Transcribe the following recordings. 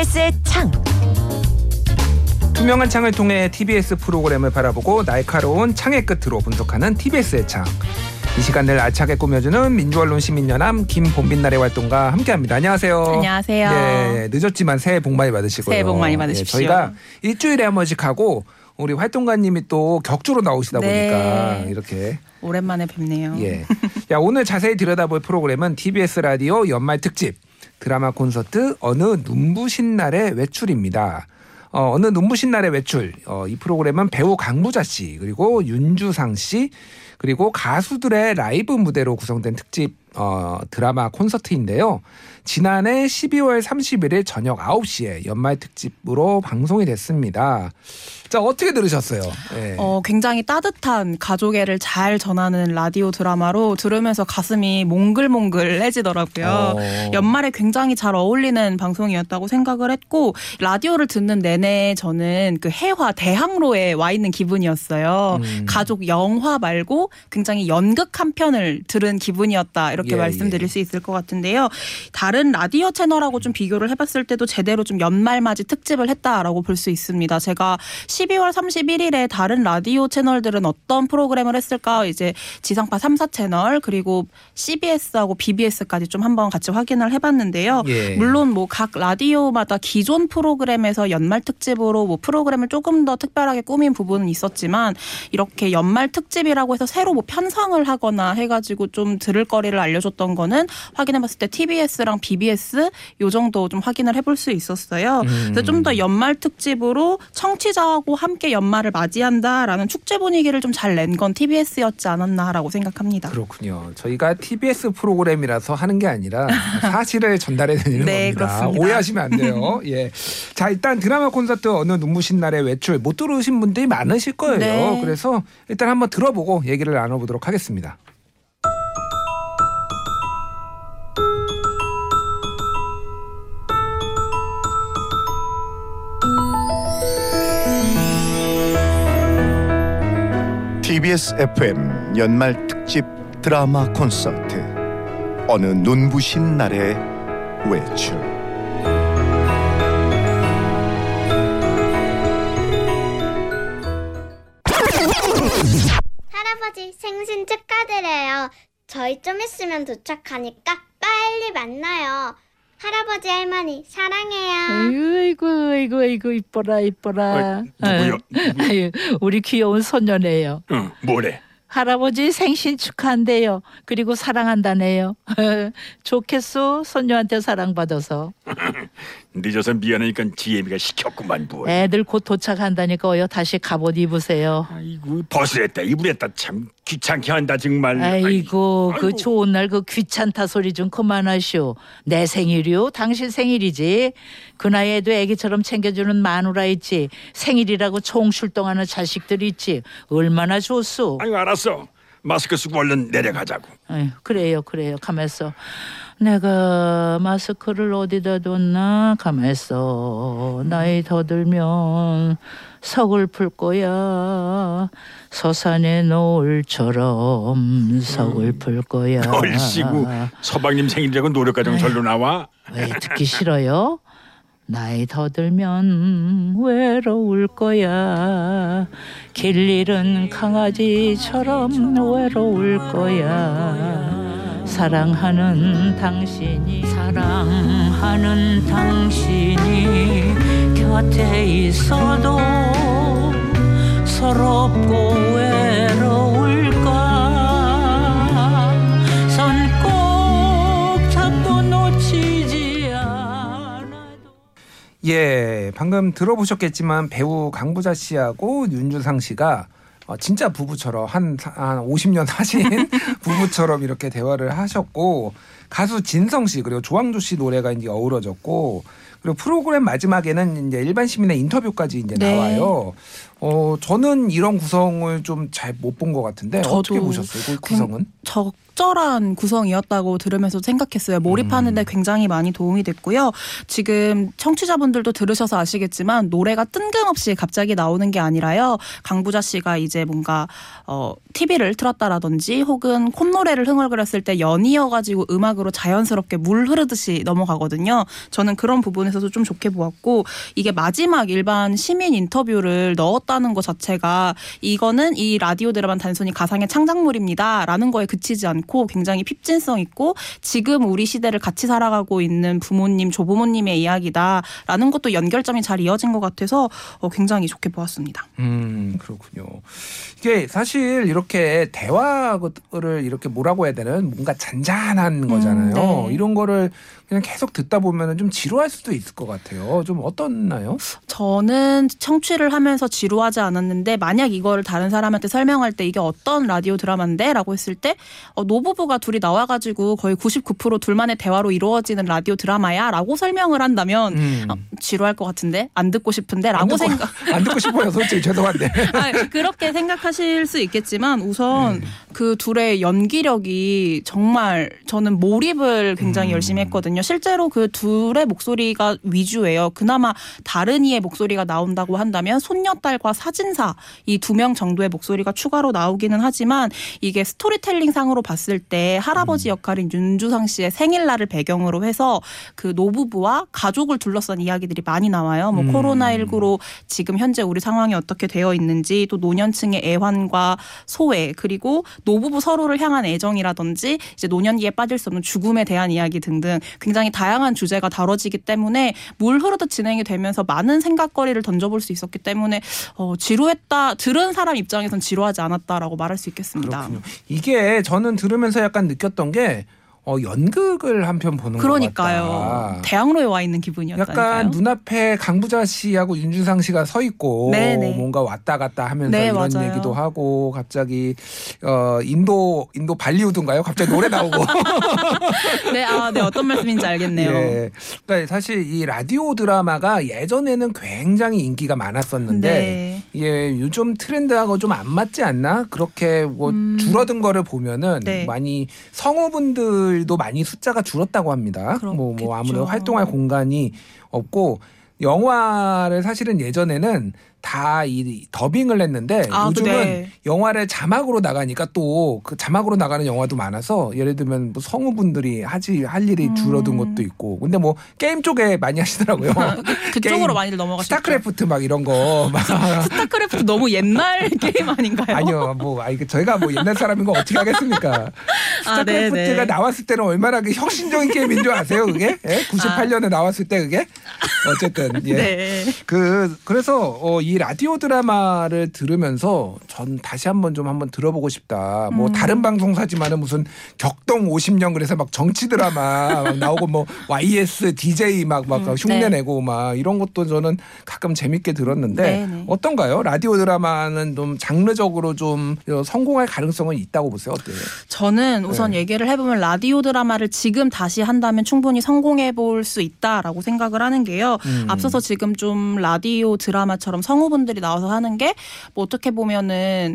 TBS의 창. 투명한 창을 통해 TBS 프로그램을 바라보고 날카로운 창의 끝으로 분석하는 TBS의 창. 이 시간을 알차게 꾸며주는 민주언론 시민연합 김봄빛날의 활동과 함께합니다. 안녕하세요. 안녕하세요. 네, 늦었지만 새해 복 많이 받으시고요. 새해 복 많이 받으십시오. 네, 저희가 일주일에 한 번씩 하고 우리 활동가님이 또 격주로 나오시다 네. 보니까 이렇게 오랜만에 뵙네요. 예. 야, 오늘 자세히 들여다볼 프로그램은 TBS 라디오 연말 특집 드라마 콘서트 어느 눈부신 날의 외출입니다. 어, 어느 눈부신 날의 외출. 어, 이 프로그램은 배우 강부자 씨 그리고 윤주상 씨 그리고 가수들의 라이브 무대로 구성된 특집 어, 드라마 콘서트인데요. 지난해 12월 31일 저녁 9시에 연말 특집으로 방송이 됐습니다. 자, 어떻게 들으셨어요? 예. 어, 굉장히 따뜻한 가족애를 잘 전하는 라디오 드라마로 들으면서 가슴이 몽글몽글해지더라고요. 어. 연말에 굉장히 잘 어울리는 방송이었다고 생각을 했고 라디오를 듣는 내내 저는 그 해화 대학로에 와 있는 기분이었어요. 음. 가족 영화 말고 굉장히 연극 한 편을 들은 기분이었다 이렇게 예, 말씀드릴 예. 수 있을 것 같은데요. 다른 라디오 채널하고 좀 비교를 해봤을 때도 제대로 좀 연말맞이 특집을 했다라고 볼 수 있습니다. 제가 12월 31일에 다른 라디오 채널들은 어떤 프로그램을 했을까 이제 지상파 3사 채널 그리고 CBS하고 BBS까지 좀 한번 같이 확인을 해봤는데요. 예. 물론 뭐 각 라디오마다 기존 프로그램에서 연말 특집으로 뭐 프로그램을 조금 더 특별하게 꾸민 부분은 있었지만 이렇게 연말 특집이라고 해서 새로 뭐 편성을 하거나 해가지고 좀 들을 거리를 알 려줬던 거는 확인해봤을 때 TBS랑 BBS 요 정도 좀 확인을 해볼 수 있었어요. 그래서 좀 더 연말 특집으로 청취자하고 함께 연말을 맞이한다라는 축제 분위기를 좀 잘 낸 건 TBS였지 않았나라고 생각합니다. 그렇군요. 저희가 TBS 프로그램이라서 하는 게 아니라 사실을 전달해 드리는 네, 겁니다. 그렇습니다. 오해하시면 안 돼요. 예. 자, 일단 드라마 콘서트 어느 눈부신 날의 외출 못 들으신 분들이 많으실 거예요. 네. 그래서 일단 한번 들어보고 얘기를 나눠보도록 하겠습니다. TBS FM 연말 특집 드라마 콘서트 어느 눈부신 날의 외출 할아버지 생신 축하드려요. 저희 좀 있으면 도착하니까 빨리 만나요. 할아버지 할머니 사랑해요. 아이고 아이고 아이고 이뻐라 이뻐라. 어, 누구요? 어, 아유, 우리 귀여운 손녀네요. 응, 뭐래? 할아버지 생신 축하한대요. 그리고 사랑한다네요. 좋겠소 손녀한테 사랑받아서. 늦어서 미안하니까 지혜미가 시켰구만 뭐. 애들 곧 도착한다니까요. 다시 갑옷 입으세요. 아이고 벗으랬다 이불했다 참 귀찮게 한다 정말. 아이고 그 아이고. 좋은 날 그 귀찮다 소리 좀 그만하시오. 내 생일이요? 당신 생일이지. 그 나이에도 애기처럼 챙겨주는 마누라 있지. 생일이라고 총출동하는 자식들 있지. 얼마나 좋소. 아이고 알았어. 마스크 쓰고 얼른 내려가자고. 아유, 그래요, 그래요. 가만있어. 내가 마스크를 어디다 뒀나? 가만있어. 나이 더 들면 서글플 거야. 서산의 노을처럼 서글플 거야. 얼씨구 서방님 생일이라고 노력가정 절로 나와. 왜 듣기 싫어요? 나이 더 들면 외로울 거야. 길 잃은 강아지처럼 외로울 거야. 사랑하는 당신이 사랑하는 당신이 곁에 있어도 서럽고 외로울까? 손 꼭 잡고 놓치지 않아도. 예, 방금 들어보셨겠지만 배우 강부자 씨하고 윤주상 씨가 어, 진짜 부부처럼 한, 사- 한 50년 하신 부부처럼 이렇게 대화를 하셨고 가수 진성 씨 그리고 조항조 씨 노래가 이제 어우러졌고 그리고 프로그램 마지막에는 이제 일반 시민의 인터뷰까지 이제 네. 나와요. 어 저는 이런 구성을 좀 잘 못 본 것 같은데 어떻게 보셨어요? 그 구성은? 적절한 구성이었다고 들으면서 생각했어요. 몰입하는데 음. 굉장히 많이 도움이 됐고요. 지금 청취자분들도 들으셔서 아시겠지만 노래가 뜬금없이 갑자기 나오는 게 아니라요. 강부자 씨가 이제 뭔가 어 TV를 틀었다라든지 혹은 콧노래를 흥얼거렸을 때 연이어 가지고 음악을 이야기식으로 자연스럽게 물 흐르듯이 넘어가거든요. 저는 그런 부분 에서도 좀 좋게 보았고 이게 마지막 일반 시민 인터뷰를 넣었다는 것 자체가 이거는 이 라디오 드라마는 단순히 가상의 창작물입니다라는 거에 그치지 않고 굉장히 핍진성 있고 지금 우리 시대를 같이 살아가고 있는 부모님, 조부모님의 이야기다라는 것도 연결점이 잘 이어진 것 같아서 어, 굉장히 좋게 보았습니다. 음, 그렇군요. 이게 사실 이렇게 대화를 이렇게 뭐라고 해야 되는 뭔가 잔잔한 거잖아요. 네. 이런 거를 그냥 계속 듣다 보면은 좀 지루할 수도 있을 것 같아요. 좀 어떻나요? 저는 청취를 하면서 지루하지 않았는데 만약 이거를 다른 사람한테 설명할 때 이게 어떤 라디오 드라마인데? 라고 했을 때 어, 노부부가 둘이 나와가지고 거의 99% 둘만의 대화로 이루어지는 라디오 드라마야 라고 설명을 한다면 음. 어, 지루할 것 같은데 안 듣고 싶은데 안 라고 듣고, 생각 안 듣고 싶어요. 솔직히 죄송한데. 아, 그렇게 생각하실 수 있겠지만 우선 네. 그 둘의 연기력이 정말 저는 몰입을 굉장히 음. 열심히 했거든요. 실제로 그 둘의 목소리가 위주예요. 그나마 다른 이의 목소리가 나온다고 한다면 손녀딸과 사진사 이 두 명 정도의 목소리가 추가로 나오기는 하지만 이게 스토리텔링 상으로 봤을 때 할아버지 음. 역할인 윤주상 씨의 생일날을 배경으로 해서 그 노부부와 가족을 둘러싼 이야기들이 많이 나와요. 뭐 음. 코로나19로 지금 현재 우리 상황이 어떻게 되어 있는지 또 노년층의 애환과 소외 그리고 노부부 서로를 향한 애정이라든지 이제 노년기에 빠질 수 없는 죽음에 대한 이야기 등등 굉장히 다양한 주제가 다뤄지기 때문에 물 흐르듯 진행이 되면서 많은 생각거리를 던져볼 수 있었기 때문에 어, 지루했다 들은 사람 입장에선 지루하지 않았다라고 말할 수 있겠습니다. 그렇군요. 이게 저는 들으면서 약간 느꼈던 게 어, 연극을 한 편 보는 것 그러니까요. 같다. 대학로에 와 있는 기분이었다니까요. 약간 눈앞에 강부자 씨하고 윤준상 씨가 서 있고 네네. 뭔가 왔다 갔다 하면서 네, 이런 맞아요. 얘기도 하고 갑자기 어 인도 인도 발리우드인가요? 갑자기 노래 나오고 네, 아, 네 어떤 말씀인지 알겠네요. 예. 그러니까 사실 이 라디오 드라마가 예전에는 굉장히 인기가 많았었는데 네. 이게 요즘 트렌드하고 좀 안 맞지 않나? 그렇게 뭐 줄어든 거를 보면은 음. 네. 많이 성우분들도 많이 숫자가 줄었다고 합니다. 뭐, 뭐. 아무래도 활동할 공간이 없고 영화를 사실은 예전에는 다 이 더빙을 했는데 아, 요즘은 네. 영화를 자막으로 나가니까 또 그 자막으로 나가는 영화도 많아서 예를 들면 뭐 성우분들이 하지 할 일이 음. 줄어든 것도 있고 근데 뭐 게임 쪽에 많이 하시더라고요. 그 쪽으로 게임, 많이들 넘어가셨죠. 스타크래프트 막 이런 거 막. 스타크래프트 너무 옛날 게임 아닌가요? 아니요, 뭐, 아니, 그 저희가 뭐 옛날 사람인 거 어떻게 하겠습니까? 아, 스타크래프트가 네네. 나왔을 때는 얼마나 그 혁신적인 게임인 줄 아세요, 그게? 예? 98년에 나왔을 때 그게? 어쨌든, 예. 네. 그, 그래서, 어, 이 라디오 드라마를 들으면서 전 다시 한번 좀 한번 들어보고 싶다. 뭐, 음. 다른 방송사지만은 무슨 격동 50년 그래서 막 정치 드라마 막 나오고 뭐, YS, DJ 막, 막 음, 흉내 네. 내고 막 이런 것도 저는 가끔 재밌게 들었는데 네네. 어떤가요? 라디오 드라마는 좀 장르적으로 좀 성공할 가능성은 있다고 보세요. 어때요? 저는 우선 네. 얘기를 해보면 라디오 드라마를 지금 다시 한다면 충분히 성공해 볼 수 있다라고 생각을 하는 게요. 음. 앞서서 지금 좀 라디오 드라마처럼 성우분들이 나와서 하는 게 뭐 어떻게 보면은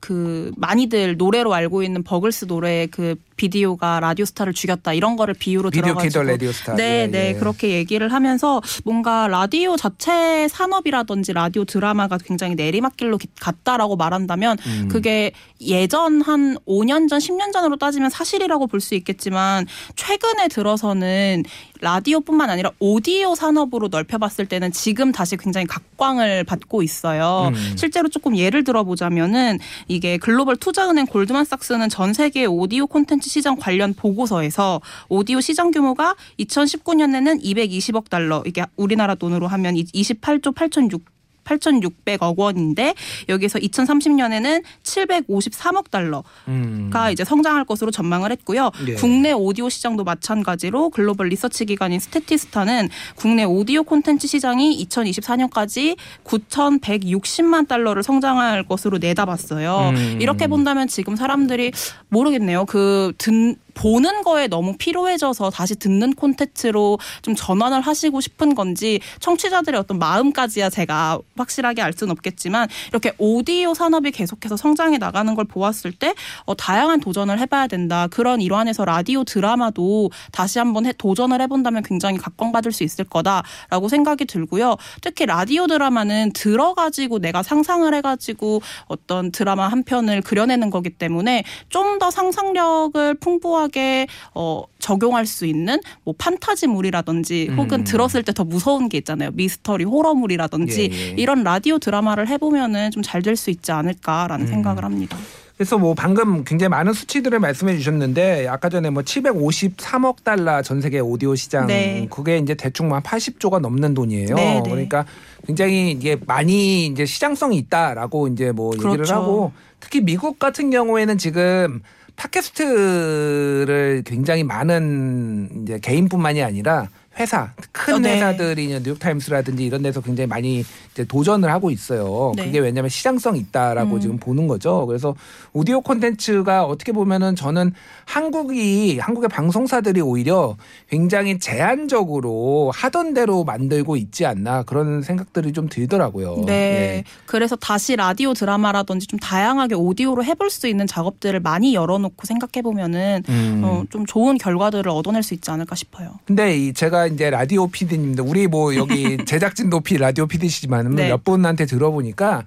그 많이들 노래로 알고 있는 버글스 노래의 그 비디오가 라디오스타를 죽였다 이런 거를 비유로 비디오 들어가지고 killed the radio star. 네, 예, 네 예. 그렇게 얘기를 하면서 뭔가 라디오 자체 산업이라든지 라디오 드라마가 굉장히 내리막길로 기- 갔다라고 말한다면 음. 그게 예전 한 5년 전, 10년 전으로 따지면 사실이라고 볼 수 있겠지만 최근에 들어서는 라디오뿐만 아니라 오디오 산업으로 넓혀봤을 때는 지금 다시 굉장히 각광을 받고 있어요. 음. 실제로 조금 예를 들어보자면은 이게 글로벌 투자은행 골드만삭스는 전 세계 오디오 콘텐츠 시장 관련 보고서에서 오디오 시장 규모가 2019년에는 220억 달러 이게 우리나라 돈으로 하면 28조 8,600 8,600억 원인데 여기서 2030년에는 753억 달러가 음. 이제 성장할 것으로 전망을 했고요. 예. 국내 오디오 시장도 마찬가지로 글로벌 리서치 기관인 스태티스타는 국내 오디오 콘텐츠 시장이 2024년까지 9,160만 달러를 성장할 것으로 내다봤어요. 음. 이렇게 본다면 지금 사람들이 모르겠네요. 그 듣, 보는 거에 너무 피로해져서 다시 듣는 콘텐츠로 좀 전환을 하시고 싶은 건지 청취자들의 어떤 마음까지야 제가 확실하게 알 수는 없겠지만 이렇게 오디오 산업이 계속해서 성장해 나가는 걸 보았을 때 어, 다양한 도전을 해봐야 된다. 그런 일환에서 라디오 드라마도 다시 한번 해, 도전을 해본다면 굉장히 각광받을 수 있을 거다라고 생각이 들고요. 특히 라디오 드라마는 들어가지고 내가 상상을 해가지고 어떤 드라마 한 편을 그려내는 거기 때문에 좀 더 상상력을 풍부하 게 소소하게 어 적용할 수 있는 뭐 판타지물이라든지 혹은 음. 들었을 때 더 무서운 게 있잖아요. 미스터리 호러물이라든지 예, 예. 이런 라디오 드라마를 해보면은 좀 잘 될 수 있지 않을까라는 음. 생각을 합니다. 그래서 뭐 방금 굉장히 많은 수치들을 말씀해 주셨는데 아까 전에 뭐 753억 달러 전 세계 오디오 시장 네. 그게 이제 대충 뭐 한 80조가 넘는 돈이에요. 네, 네. 그러니까 굉장히 이게 많이 이제 시장성이 있다라고 이제 뭐 얘기를 그렇죠. 하고 특히 미국 같은 경우에는 지금 팟캐스트를 굉장히 많은 이제 개인뿐만이 아니라 회사 큰 어, 네. 회사들이 뉴욕타임스라든지 이런 데서 굉장히 많이 이제 도전을 하고 있어요. 네. 그게 왜냐하면 시장성이 있다라고 음. 지금 보는 거죠. 그래서 오디오 콘텐츠가 어떻게 보면은 저는 한국이 한국의 방송사들이 오히려 굉장히 제한적으로 하던 대로 만들고 있지 않나 그런 생각들이 좀 들더라고요. 네. 예. 그래서 다시 라디오 드라마라든지 좀 다양하게 오디오로 해볼 수 있는 작업들을 많이 열어놓고 생각해 보면은 음. 어, 좀 좋은 결과들을 얻어낼 수 있지 않을까 싶어요. 근데 이 제가 이제 라디오 PD님들 우리 뭐 여기 제작진 높이 라디오 PD시지만 네. 몇 분한테 들어보니까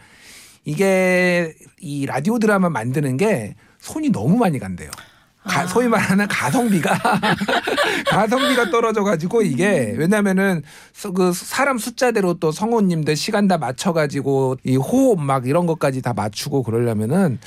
이게 이 라디오 드라마 만드는 게 손이 너무 많이 간대요. 가, 아. 소위 말하는 가성비가 가성비가 떨어져 가지고 이게 왜냐면은 서- 그 사람 숫자대로 또 성우님들 시간 다 맞춰 가지고 이 호흡 막 이런 것까지 다 맞추고 그러려면은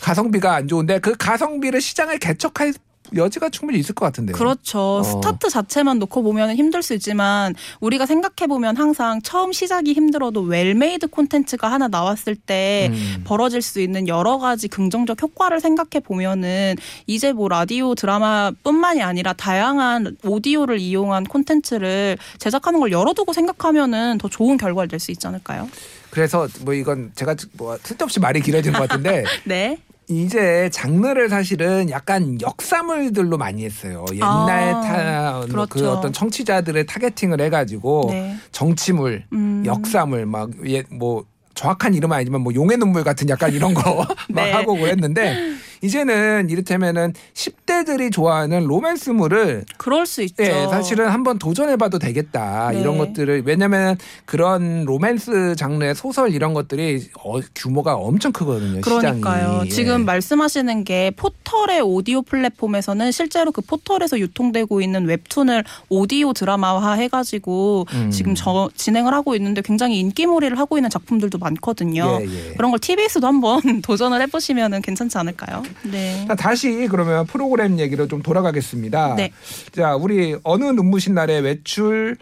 가성비가 안 좋은데 그 가성비를 시장에 개척할 여지가 충분히 있을 것 같은데요. 그렇죠. 어. 스타트 자체만 놓고 보면 힘들 수 있지만 우리가 생각해 보면 항상 처음 시작이 힘들어도 well-made 콘텐츠가 하나 나왔을 때 음. 벌어질 수 있는 여러 가지 긍정적 효과를 생각해 보면은 이제 뭐 라디오 드라마뿐만이 아니라 다양한 오디오를 이용한 콘텐츠를 제작하는 걸 열어두고 생각하면은 더 좋은 결과를 낼 수 있지 않을까요? 그래서 뭐 이건 제가 뭐 쓸데없이 말이 길어지는 것 같은데 네. 이제 장르를 사실은 약간 역사물들로 많이 했어요. 옛날 아, 타, 그 그렇죠. 어떤 청취자들을 targeting을 해가지고 네. 정치물, 음. 역사물 막 뭐 정확한 이름은 아니지만 뭐 용의 눈물 같은 약간 이런 거 막 네. 하고 그랬는데 이제는 이를테면은 10대들이 좋아하는 로맨스물을 그럴 수 있죠. 예, 사실은 한번 도전해봐도 되겠다 네. 이런 것들을 왜냐면 그런 로맨스 장르의 소설 이런 것들이 어, 규모가 엄청 크거든요. 그러니까요. 시장이. 예. 지금 말씀하시는 게 포털의 오디오 플랫폼에서는 실제로 그 포털에서 유통되고 있는 웹툰을 오디오 드라마화 해가지고 음. 지금 저 진행을 하고 있는데 굉장히 인기몰이를 하고 있는 작품들도 많거든요. 예, 예. 그런 걸 TBS도 한번 도전을 해보시면 괜찮지 않을까요? 네. 자, 다시 그러면 프로그램 얘기로 좀 돌아가겠습니다. 네. 자, 우리 어느 눈부신 날의 외출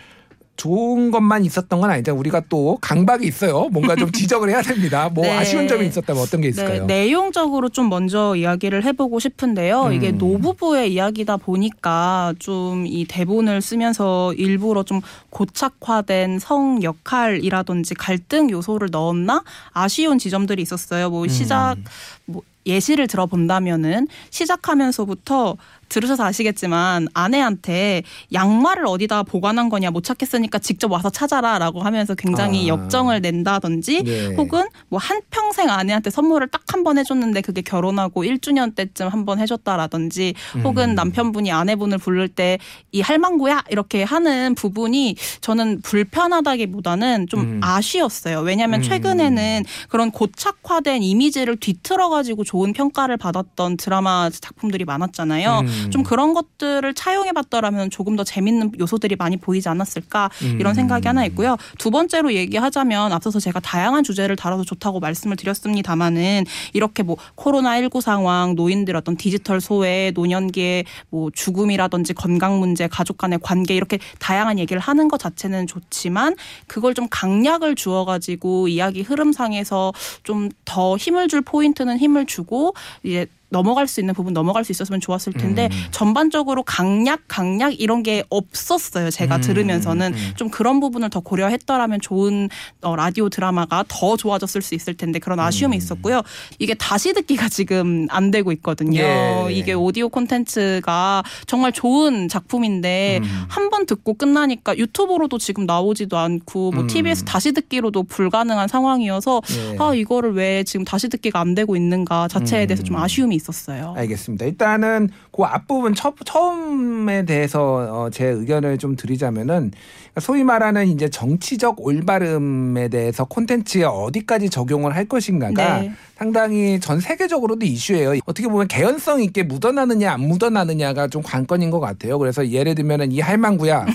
좋은 것만 있었던 건 아니죠. 우리가 또 강박이 있어요. 뭔가 좀 지적을 해야 됩니다. 뭐 네. 아쉬운 점이 있었다면 어떤 게 있을까요? 네, 내용적으로 좀 먼저 이야기를 해보고 싶은데요. 이게 음. 노부부의 이야기다 보니까 좀 이 대본을 쓰면서 일부러 좀 고착화된 성 역할이라든지 갈등 요소를 넣었나 아쉬운 지점들이 있었어요. 뭐 시작 음. 뭐 예시를 들어본다면은 시작하면서부터 들으셔서 아시겠지만 아내한테 양말을 어디다 보관한 거냐 못 찾겠으니까 직접 와서 찾아라라고 하면서 굉장히 아. 역정을 낸다든지 네. 혹은 뭐 한 평생 아내한테 선물을 딱 한 번 해줬는데 그게 결혼하고 1주년 때쯤 한 번 해줬다라든지 혹은 음. 남편분이 아내분을 부를 때 이 할망구야 이렇게 하는 부분이 저는 불편하다기보다는 좀 음. 아쉬웠어요. 왜냐하면 음. 최근에는 그런 고착화된 이미지를 뒤틀어 가지고 좋은 평가를 받았던 드라마 작품들이 많았잖아요. 음. 좀 그런 것들을 차용해 봤더라면 조금 더 재밌는 요소들이 많이 보이지 않았을까 이런 음. 생각이 하나 있고요. 두 번째로 얘기하자면 앞서서 제가 다양한 주제를 다뤄서 좋다고 말씀을 드렸습니다마는 이렇게 뭐 코로나 19 상황, 노인들 어떤 디지털 소외, 노년기의 뭐 죽음이라든지 건강 문제, 가족 간의 관계 이렇게 다양한 얘기를 하는 것 자체는 좋지만 그걸 좀 강약을 주어 가지고 이야기 흐름상에서 좀 더 힘을 줄 포인트는 힘을 주고 이제 넘어갈 수 있는 부분 넘어갈 수 있었으면 좋았을 텐데 음. 전반적으로 강약 강약 이런 게 없었어요 제가 음, 들으면서는 음. 좀 그런 부분을 더 고려했더라면 좋은 어, 라디오 드라마가 더 좋아졌을 수 있을 텐데 그런 아쉬움이 음. 있었고요 이게 다시 듣기가 지금 안 되고 있거든요 예. 이게 오디오 콘텐츠가 정말 좋은 작품인데 음. 한번 듣고 끝나니까 유튜브로도 지금 나오지도 않고 뭐 음. TBS 다시 듣기로도 불가능한 상황이어서 예. 아 이거를 왜 지금 다시 듣기가 안 되고 있는가 자체에 대해서 좀 음. 아쉬움이 있었어요. 알겠습니다. 일단은 그 앞부분 첫, 처음에 대해서 어, 제 의견을 좀 드리자면은 소위 말하는 이제 정치적 올바름에 대해서 콘텐츠에 어디까지 적용을 할 것인가가 네. 상당히 전 세계적으로도 이슈예요. 어떻게 보면 개연성 있게 묻어나느냐 안 묻어나느냐가 좀 관건인 것 같아요. 그래서 예를 들면은 이 할망구야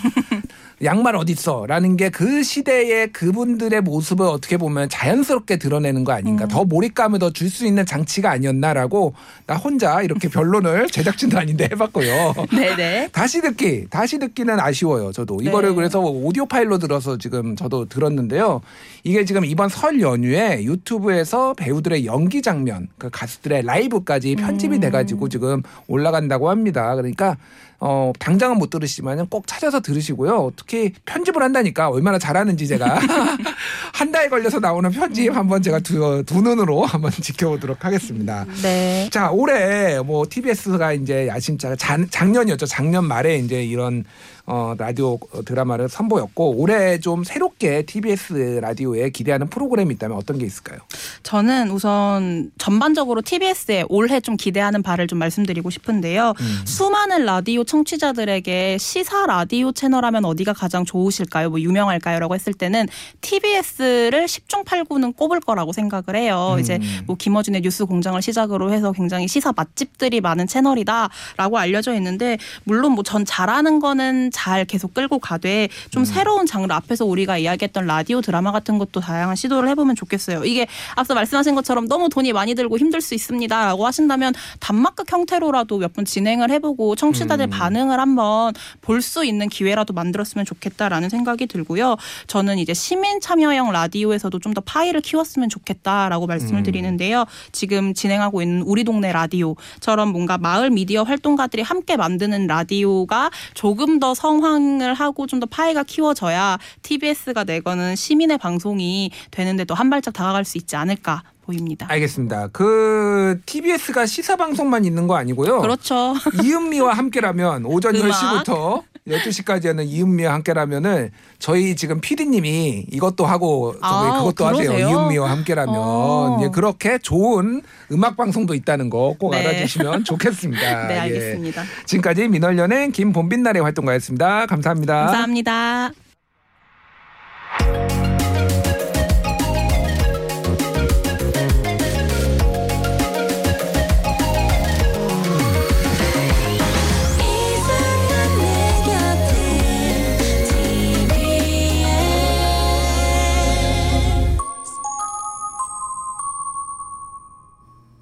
양말 어딨어? 라는 게 그 시대의 그분들의 모습을 어떻게 보면 자연스럽게 드러내는 거 아닌가. 더 몰입감을 더 줄 수 있는 장치가 아니었나라고 나 혼자 이렇게 변론을 제작진도 아닌데 해봤고요. 네네. 다시 듣기, 다시 듣기는 아쉬워요. 저도 이거를 네. 그래서 오디오 파일로 들어서 지금 저도 들었는데요. 이게 지금 이번 설 연휴에 유튜브에서 배우들의 연기 장면, 그 가수들의 라이브까지 편집이 음. 돼가지고 지금 올라간다고 합니다. 그러니까 어 당장은 못 들으시면 꼭 찾아서 들으시고요. 특히 편집을 한다니까 얼마나 잘하는지 제가 한 달 걸려서 나오는 편집 한번 제가 두, 두 눈으로 한번 지켜보도록 하겠습니다. 네. 자 올해 뭐 TBS가 이제 야심차가 작, 작년이었죠. 작년 말에 이제 이런 어 라디오 드라마를 선보였고 올해 좀 새롭게 TBS 라디오에 기대하는 프로그램이 있다면 어떤 게 있을까요? 저는 우선 전반적으로 TBS에 올해 좀 기대하는 바를 좀 말씀드리고 싶은데요. 음. 수많은 라디오 청취자들에게 시사 라디오 채널하면 어디가 가장 좋으실까요? 뭐 유명할까요?라고 했을 때는 TBS를 10중 8구는 꼽을 거라고 생각을 해요. 음. 이제 뭐 김어준의 뉴스 공장을 시작으로 해서 굉장히 시사 맛집들이 많은 채널이다라고 알려져 있는데 물론 뭐 전 잘하는 거는 잘 계속 끌고 가되 좀 음. 새로운 장르 앞에서 우리가 이야기했던 라디오 드라마 같은 것도 다양한 시도를 해보면 좋겠어요. 이게 앞서 말씀하신 것처럼 너무 돈이 많이 들고 힘들 수 있습니다라고 하신다면 단막극 형태로라도 몇 번 진행을 해보고 청취자들 음. 반응을 한번 볼 수 있는 기회라도 만들었으면 좋겠다라는 생각이 들고요. 저는 이제 시민 참여형 라디오에서도 좀 더 파이를 키웠으면 좋겠다라고 말씀을 음. 드리는데요. 지금 진행하고 있는 우리 동네 라디오처럼 뭔가 마을 미디어 활동가들이 함께 만드는 라디오가 조금 더 성황을 하고 좀 더 파이가 키워져야 TBS가 내거는 시민의 방송이 되는데 또 한 발짝 다가갈 수 있지 않을까 보입니다. 알겠습니다. 그 TBS가 시사 방송만 있는 거 아니고요. 그렇죠. 이은미와 함께라면 오전 음악. 10시부터 12시까지는 이은미와 함께라면은 저희 지금 피디님이 이것도 하고 저기 아, 그것도 그러세요? 하세요. 이은미와 함께라면 어. 예, 그렇게 좋은 음악 방송도 있다는 거 꼭 네. 알아주시면 좋겠습니다. 네, 예. 알겠습니다. 예. 지금까지 민월연행 김봄빛날의 활동가였습니다. 감사합니다. 감사합니다.